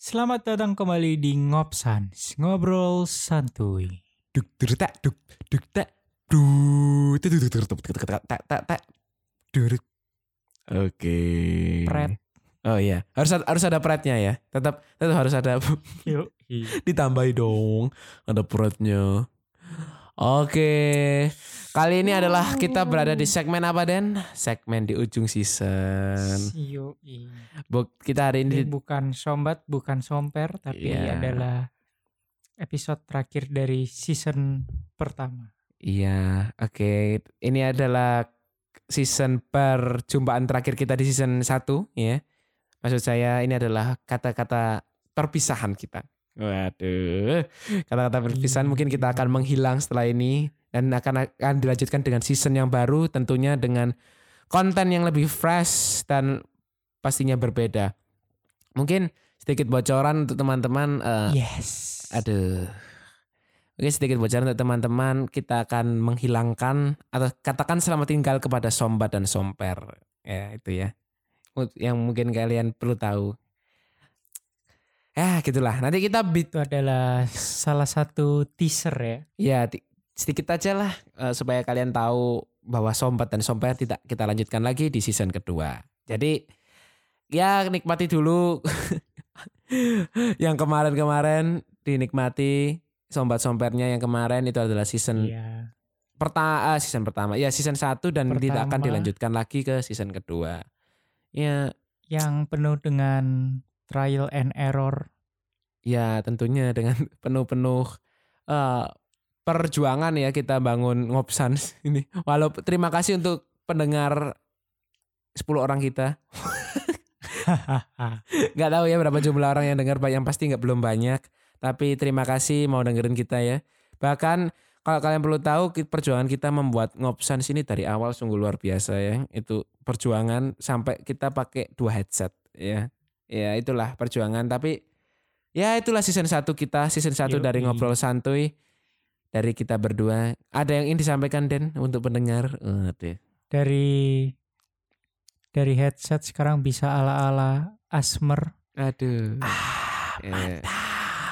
Selamat datang kembali di Ngopsans, ngobrol santuy. duk duk tak duk duk tak duk duk duk duk duk tak tak tak tak duk oke Pret. oh iya harus ada, harus ada pretnya ya tetap tetap harus ada Yuk. ditambahi dong ada pretnya oke kali ini adalah kita berada di segmen apa Den segmen di ujung season Yuk. Bu, kita hari Ini bukan sombat, bukan somper, tapi Iya. adalah episode terakhir dari season pertama. Iya, oke. Ini adalah season perjumpaan terakhir kita di season 1 ya. Maksud saya ini adalah kata-kata perpisahan kita. Waduh. Kata-kata perpisahan mungkin kita akan menghilang setelah ini dan akan akan dilanjutkan dengan season yang baru tentunya dengan konten yang lebih fresh dan pastinya berbeda. Mungkin sedikit bocoran untuk teman-teman eh, Yes. Aduh. Oke sedikit bocoran untuk teman-teman kita akan menghilangkan atau katakan selamat tinggal kepada sombat dan somper ya itu ya yang mungkin kalian perlu tahu ya gitulah nanti kita bit Itu adalah salah satu teaser ya. ya sedikit aja lah eh, supaya kalian tahu bahwa sombat dan somper tidak kita lanjutkan lagi di season kedua jadi ya nikmati dulu yang kemarin-kemarin dinikmati sombat-sompernya yang kemarin itu adalah season Iya. pertama season pertama ya season 1 dan tidak akan Pertama. dilanjutkan lagi ke season kedua ya Yang penuh dengan trial and error. ya tentunya dengan penuh-penuh eh, perjuangan ya kita bangun ngopsans ini. Walau terima kasih untuk pendengar 10 orang kita. Nggak tahu ya berapa jumlah orang yang dengar yang pasti nggak belum banyak. Tapi terima kasih mau dengerin kita ya. Bahkan kalau kalian perlu tahu perjuangan kita membuat ngopsans ini dari awal sungguh luar biasa ya. Itu perjuangan sampai kita pakai dua headset ya ya itulah perjuangan tapi ya itulah season 1 kita season 1 dari Yoi. ngobrol santuy dari kita berdua ada yang ingin disampaikan Den untuk pendengar Aduh. dari dari headset sekarang bisa ala-ala Asmer. Aduh. Ah, Ya.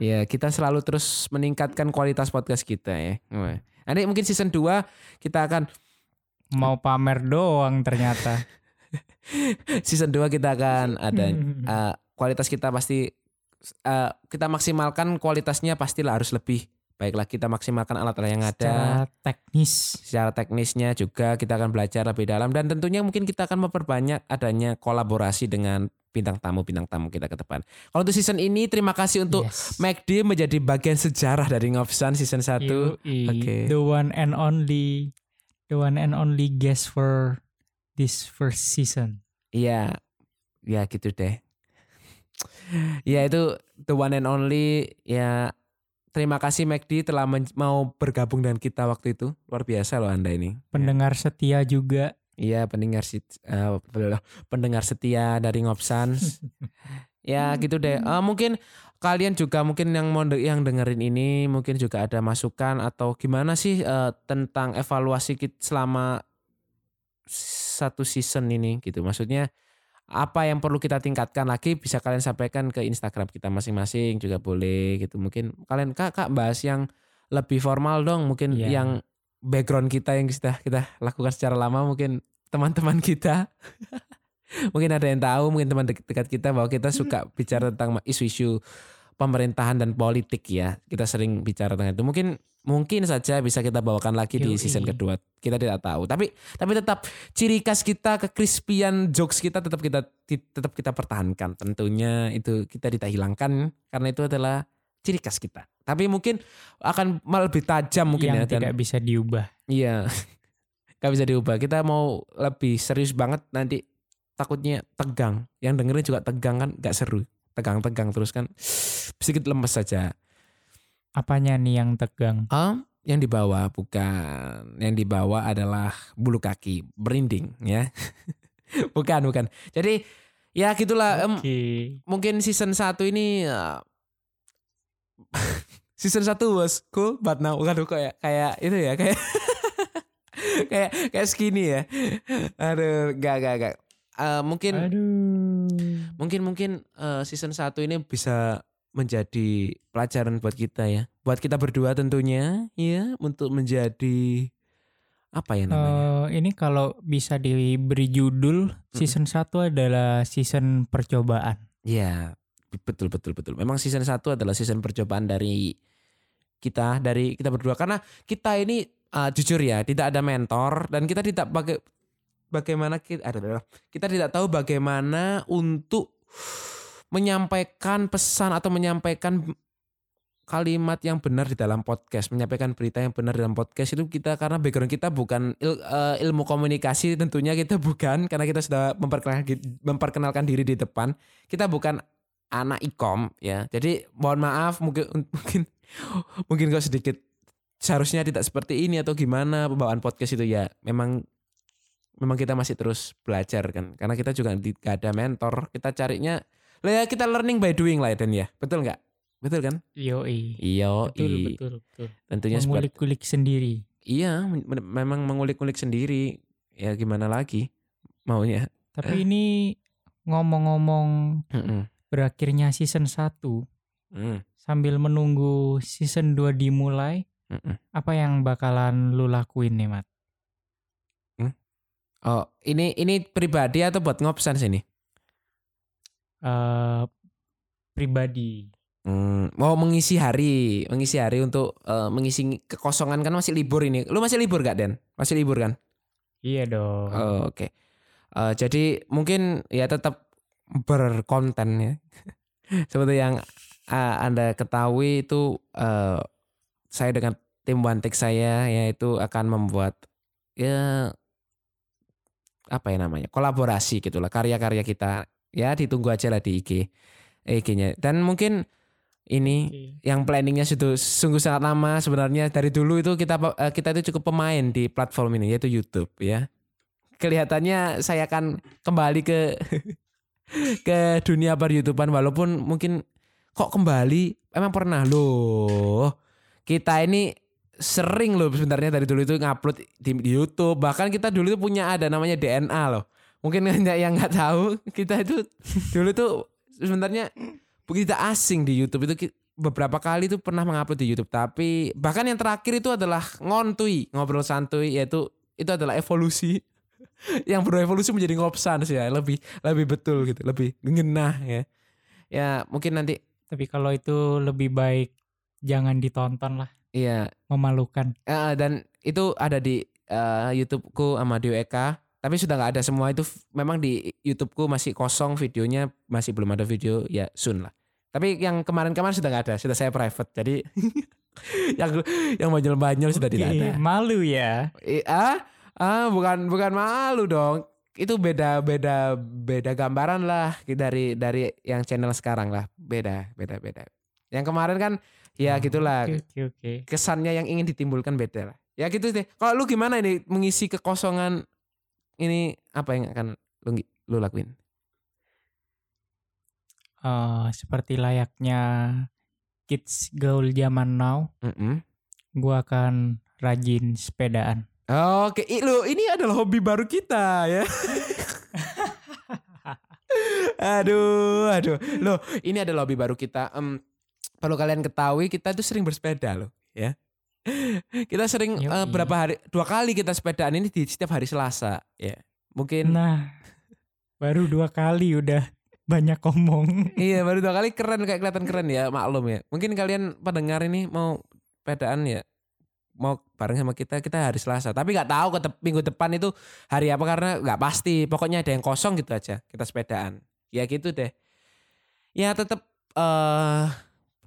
Ya, kita selalu terus meningkatkan kualitas podcast kita ya. Nanti mungkin season 2 kita akan Mau pamer doang ternyata. season 2 kita akan ada eh, kualitas kita pasti eh, kita maksimalkan kualitasnya pastilah harus lebih. Baiklah kita maksimalkan alat-alat yang ada. Secara teknis. Secara teknisnya juga kita akan belajar lebih dalam dan tentunya mungkin kita akan memperbanyak adanya kolaborasi dengan bintang tamu-bintang tamu kita ke depan. Kalau untuk season ini terima kasih untuk Yes. McD menjadi bagian sejarah dari Ngopsan season 1. Yoi. Oke. The one and only the one and only guest for this first season. Iya. Ya gitu deh. Ya itu the one and only ya terima kasih McD telah mau bergabung dengan kita waktu itu. Luar biasa loh Anda ini. Pendengar setia juga. Iya pendengar sit- eh, pendengar setia dari Ngopsan. ya gitu deh. Eh, mungkin kalian juga mungkin yang mau de- yang dengerin ini mungkin juga ada masukan atau gimana sih eh, tentang evaluasi kita selama satu season ini gitu. Maksudnya apa yang perlu kita tingkatkan lagi bisa kalian sampaikan ke Instagram kita masing-masing juga boleh gitu. Mungkin kalian kak kak bahas yang lebih formal dong. Mungkin Iya. yang background kita yang sudah kita lakukan secara lama mungkin teman-teman kita mungkin ada yang tahu mungkin teman dek- dekat kita bahwa kita suka bicara tentang isu-isu pemerintahan dan politik ya kita sering bicara tentang itu mungkin mungkin saja bisa kita bawakan lagi di Yoi. season kedua kita tidak tahu tapi tapi tetap ciri khas kita kekrispian jokes kita tetap kita tetap kita pertahankan tentunya itu kita tidak hilangkan karena itu adalah ciri khas kita tapi mungkin akan malah lebih tajam mungkin yang ya dan- tidak bisa diubah. Iya. Gak bisa diubah. Kita mau lebih serius banget nanti takutnya tegang. Yang dengerin juga tegang kan gak seru. Tegang-tegang terus kan sedikit lemes saja. Apanya nih yang tegang? Ah, yang dibawa bukan. Yang dibawa adalah bulu kaki, berinding ya. bukan, bukan. Jadi ya gitulah em, Oke. mungkin season 1 ini uh, season 1 was cool but now aduh kayak kayak itu ya kayak kayak kayak skinny ya. Aduh, gak gak gak. eh, mungkin Aduh. Mungkin mungkin eh, season 1 ini bisa menjadi pelajaran buat kita ya. Buat kita berdua tentunya ya untuk menjadi apa ya namanya? Eh, ini kalau bisa diberi judul season 1 adalah season percobaan. Ya, betul betul betul. Memang season 1 adalah season percobaan dari kita dari kita berdua karena kita ini uh, jujur ya tidak ada mentor dan kita tidak pakai bagaimana kita ada kita tidak tahu bagaimana untuk menyampaikan pesan atau menyampaikan kalimat yang benar di dalam podcast, menyampaikan berita yang benar dalam podcast itu kita karena background kita bukan il- eh, ilmu komunikasi tentunya kita bukan karena kita sudah memperkenalkan, memperkenalkan diri di depan. Kita bukan anak ikom ya. Jadi mohon maaf mungkin mungkin mungkin kok sedikit seharusnya tidak seperti ini atau gimana pembawaan podcast itu ya memang memang kita masih terus belajar kan karena kita juga tidak ada mentor kita carinya lah ya kita learning by doing lah ya Dan ya betul nggak betul kan Yoi. iya Betul, betul, betul. tentunya seperti Mengulik-kulik sendiri. iya memang mengulik-ulik sendiri ya gimana lagi maunya Tapi ini ngomong-ngomong Mm-mm. berakhirnya season 1 Mm, sambil menunggu season 2 dimulai, mm-mm. apa yang bakalan lu lakuin nih, Mat? Oh ini ini pribadi atau buat ngopsan sini Eh pribadi. Hmm, mau mengisi hari, mengisi hari untuk eh, mengisi kekosongan kan masih libur ini. Lu masih libur gak Den? Masih libur kan? Iya dong. Oh, Oke. Eh, jadi mungkin ya tetap berkonten ya. Seperti yang eh, anda ketahui itu eh, saya dengan tim Wantik saya yaitu akan membuat ya apa ya namanya kolaborasi gitulah karya-karya kita. Ya ditunggu aja lah di IG IG-nya dan mungkin ini Oke. yang planningnya sudah sungguh sangat lama sebenarnya. Dari dulu itu kita eh, kita itu cukup pemain di platform ini yaitu YouTube ya. Kelihatannya saya akan kembali ke ke dunia per YouTubean walaupun mungkin kok kembali? Emang pernah? Loh kita ini sering loh sebenarnya dari dulu itu ngupload di, YouTube. Bahkan kita dulu itu punya ada namanya DNA loh. Mungkin banyak yang nggak tahu kita itu dulu tuh sebenarnya kita asing di YouTube itu beberapa kali tuh pernah mengupload di YouTube. Tapi bahkan yang terakhir itu adalah ngontui ngobrol santuy yaitu itu adalah evolusi. Yang berevolusi menjadi ngopsan sih ya lebih lebih betul gitu lebih ngenah ya. Ya mungkin nanti Tapi kalau itu lebih baik jangan ditonton lah, iya. Memalukan. Eh, dan itu ada di eh, YouTubeku sama Dio Eka. Tapi sudah nggak ada semua itu memang di YouTubeku masih kosong videonya masih belum ada video ya soon lah. Tapi yang kemarin-kemarin sudah nggak ada sudah saya private. Jadi yang yang banyol-banyol sudah tidak ada. Malu ya. Ah? Ah bukan bukan malu dong. Itu beda beda beda gambaran lah dari dari yang channel sekarang lah. Beda beda beda. Yang kemarin kan ya Oh, gitulah Oke, oke, oke. kesannya yang ingin ditimbulkan beda lah. Ya gitu deh. Kalau lu gimana ini mengisi kekosongan ini apa yang akan lu, lu lakuin? Eh, seperti layaknya kids gaul zaman now, Mm-mm. gua akan rajin sepedaan. Oke, i- lu ini adalah hobi baru kita ya. aduh, aduh. Loh, ini adalah hobi baru kita. Em, perlu kalian ketahui kita tuh sering bersepeda loh, ya. Kita sering Yoi. eh, berapa hari dua kali kita sepedaan ini di setiap hari Selasa, ya. Mungkin Nah, baru dua kali udah banyak ngomong. Iya baru dua kali keren kayak kelihatan keren ya maklum ya. Mungkin kalian pendengar ini mau pedaan ya mau bareng sama kita kita hari Selasa. Tapi nggak tahu ke minggu depan itu hari apa karena nggak pasti. Pokoknya ada yang kosong gitu aja kita sepedaan. Ya gitu deh. Ya tetap eh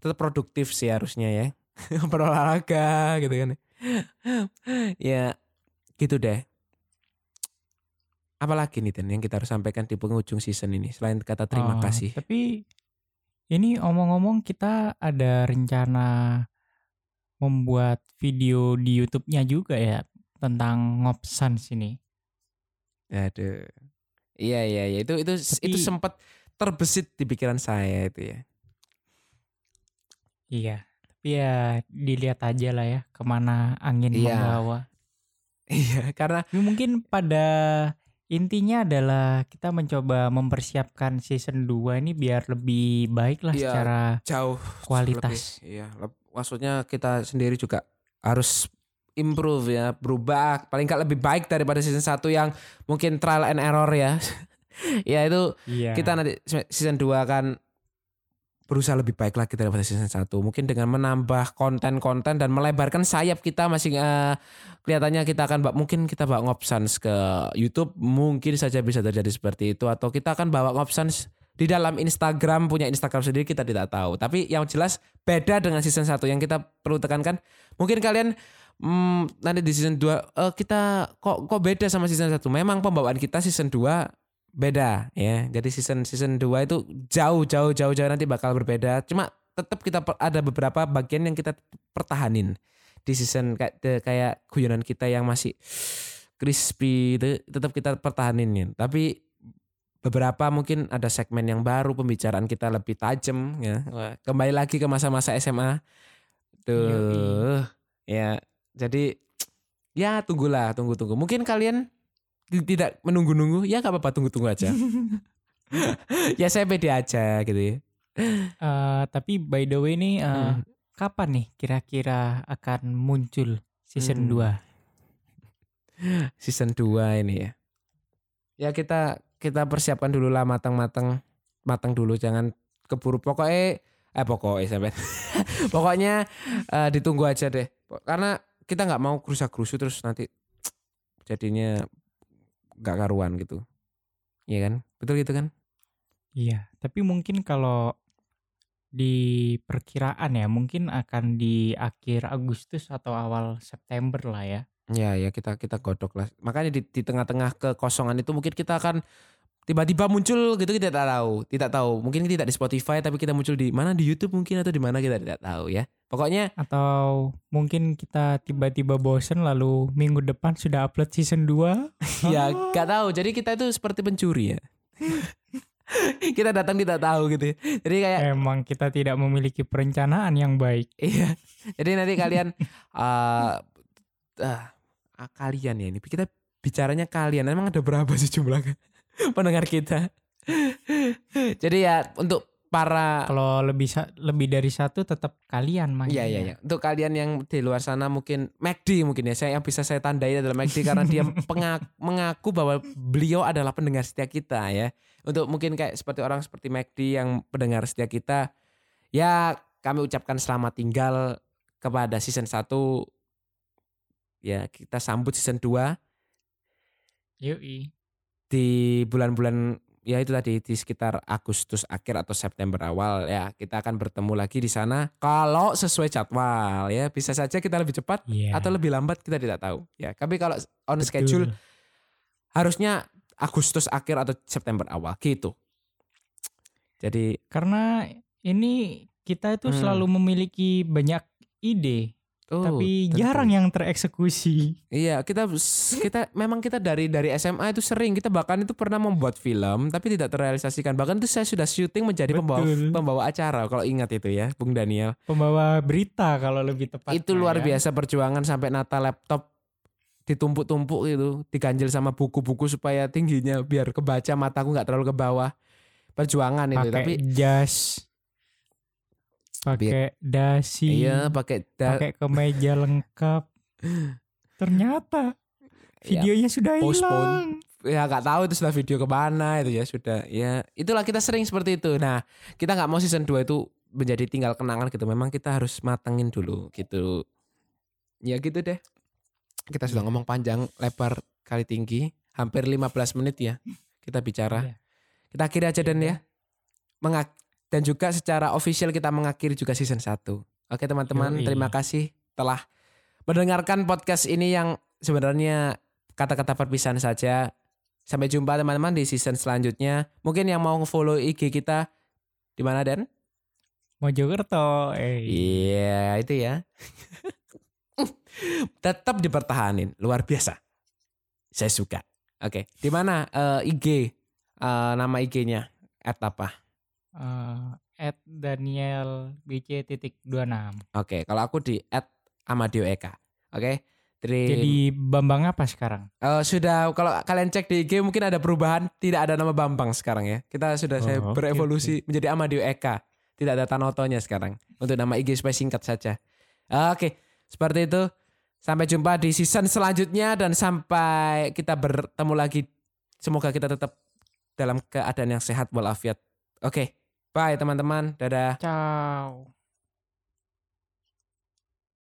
tetap produktif sih harusnya ya. Berolahraga gitu kan. ya gitu deh. Apalagi nih Den yang kita harus sampaikan di penghujung season ini selain kata terima Oh, kasih. Tapi ini omong-omong kita ada rencana membuat video di YouTube-nya juga ya tentang ngopsan sini. Aduh. Iya iya iya itu itu Tapi- itu sempat terbesit di pikiran saya itu ya. Iya. Tapi ya dilihat aja lah ya ke mana angin Iya. membawa. Iya karena mungkin pada intinya adalah kita mencoba mempersiapkan season 2 ini biar lebih baik lah Iya, secara jauh kualitas. lebih, iya maksudnya kita sendiri juga harus improve ya berubah paling nggak lebih baik daripada season 1 yang mungkin trial and error ya ya itu Iya. kita nanti season 2 akan berusaha lebih baik lagi daripada season 1 mungkin dengan menambah konten-konten dan melebarkan sayap kita masing eh, kelihatannya kita akan mungkin kita bawa ngopsans ke YouTube mungkin saja bisa terjadi seperti itu. Atau kita akan bawa ngopsans di dalam Instagram punya Instagram sendiri kita tidak tahu. Tapi yang jelas beda dengan season 1 yang kita perlu tekankan. Mungkin kalian hmm, nanti di season 2 eh, kita kok kok beda sama season 1 memang pembawaan kita season 2 beda ya. Jadi season season 2 itu jauh jauh jauh jauh nanti bakal berbeda. Cuma tetap kita ada beberapa bagian yang kita pertahanin di season kayak kayak guyonan kita yang masih crispy itu tetap kita pertahanin. Tapi beberapa mungkin ada segmen yang baru pembicaraan kita lebih tajam ya. Kembali lagi ke masa-masa SMA. Tuh. Ya. Jadi ya tunggulah, tunggu-tunggu. Mungkin kalian tidak menunggu-nunggu, ya nggak apa-apa tunggu-tunggu aja. ya saya pede aja gitu ya. Eh, tapi by the way nih, eh, Hmm. kapan nih kira-kira akan muncul season Hmm. 2? Season 2 ini ya. Ya kita kita persiapkan dulu lah matang-matang matang dulu jangan keburu pokoknya eh pokoknya sampai pokoknya eh, ditunggu aja deh karena kita nggak mau kerusak-kerusu terus nanti jadinya nggak karuan gitu Iya kan betul gitu kan Iya, tapi mungkin kalau di perkiraan ya, mungkin akan di akhir Agustus atau awal September lah ya. Ya ya kita kita godok lah. Makanya di, di tengah-tengah kekosongan itu mungkin kita akan tiba-tiba muncul gitu kita tidak tahu, tidak tahu. Mungkin tidak di Spotify tapi kita muncul di mana di YouTube mungkin atau di mana kita tidak tahu ya. Pokoknya Atau mungkin kita tiba-tiba bosen lalu minggu depan sudah upload season 2. ya gak tahu. Jadi kita itu seperti pencuri ya. kita datang tidak tahu gitu. ya. Jadi kayak Emang kita tidak memiliki perencanaan yang baik. Iya. Jadi nanti kalian eh ah, ah, kalian ya ini kita bicaranya kalian. Emang ada berapa sih jumlah pendengar kita? Jadi ya untuk para Kalau lebih lebih dari satu tetap kalian mah. Iya iya iya. Untuk kalian yang di luar sana mungkin McD mungkin ya. Saya yang bisa saya tandai adalah McD karena dia pengak- mengaku bahwa beliau adalah pendengar setia kita ya. Untuk mungkin kayak seperti orang seperti McD yang pendengar setia kita ya kami ucapkan selamat tinggal kepada season 1 ya kita sambut season 2 Yoi. Di bulan-bulan ya itu tadi di sekitar Agustus akhir atau September awal ya kita akan bertemu lagi di sana kalau sesuai jadwal ya bisa saja kita lebih cepat Iya. atau lebih lambat kita tidak tahu ya tapi kalau on Betul. schedule harusnya Agustus akhir atau September awal gitu jadi Karena ini kita itu Hmm. selalu memiliki banyak ide, oh, tapi tentu. jarang yang tereksekusi. Iya, kita kita memang kita dari dari SMA itu sering kita bahkan itu pernah membuat film tapi tidak terrealisasikan. Bahkan itu saya sudah syuting menjadi pembawa Betul. pembawa acara kalau ingat itu ya, Bung Daniel. Pembawa berita kalau lebih tepat. itu luar biasa perjuangan sampai nata laptop ditumpuk-tumpuk gitu, diganjel sama buku-buku supaya tingginya biar kebaca mataku nggak terlalu ke bawah. Perjuangan itu Pakai tapi jas, pakai dasi, iya pakai da- pakai kemeja lengkap. Ternyata ya, videonya sudah postpone. hilang. ya nggak tahu itu sudah video ke mana itu ya sudah ya itulah kita sering seperti itu nah kita nggak mau season 2 itu menjadi tinggal kenangan gitu memang kita harus matengin dulu gitu ya gitu deh kita sudah ngomong panjang lebar kali tinggi hampir 15 menit ya kita bicara Iya. kita akhiri aja dan ya Mengak- dan juga secara official kita mengakhiri juga season 1 oke teman-teman terima kasih telah mendengarkan podcast ini yang sebenarnya kata-kata perpisahan saja Sampai jumpa teman-teman di season selanjutnya. Mungkin yang mau follow IG kita di mana Dan? Mojokerto, eh. Iya, itu ya. Tetap dipertahanin, luar biasa. Saya suka. Oke, di mana eh, IG? Eh, nama IG-nya at apa? Eh, at Daniel BC titik 26. Oke, kalau aku di at Amadio Eka. Oke, Dream. Jadi Bambang apa sekarang? Eh, sudah kalau kalian cek di IG mungkin ada perubahan, tidak ada nama Bambang sekarang ya. Kita sudah saya Oh, oke, berevolusi menjadi Amadio Eka. Tidak ada Tanotonya sekarang. Untuk nama IG supaya singkat saja. Oke, seperti itu. Sampai jumpa di season selanjutnya dan sampai kita bertemu lagi. Semoga kita tetap dalam keadaan yang sehat walafiat. Oke, bye teman-teman. Dadah. Ciao.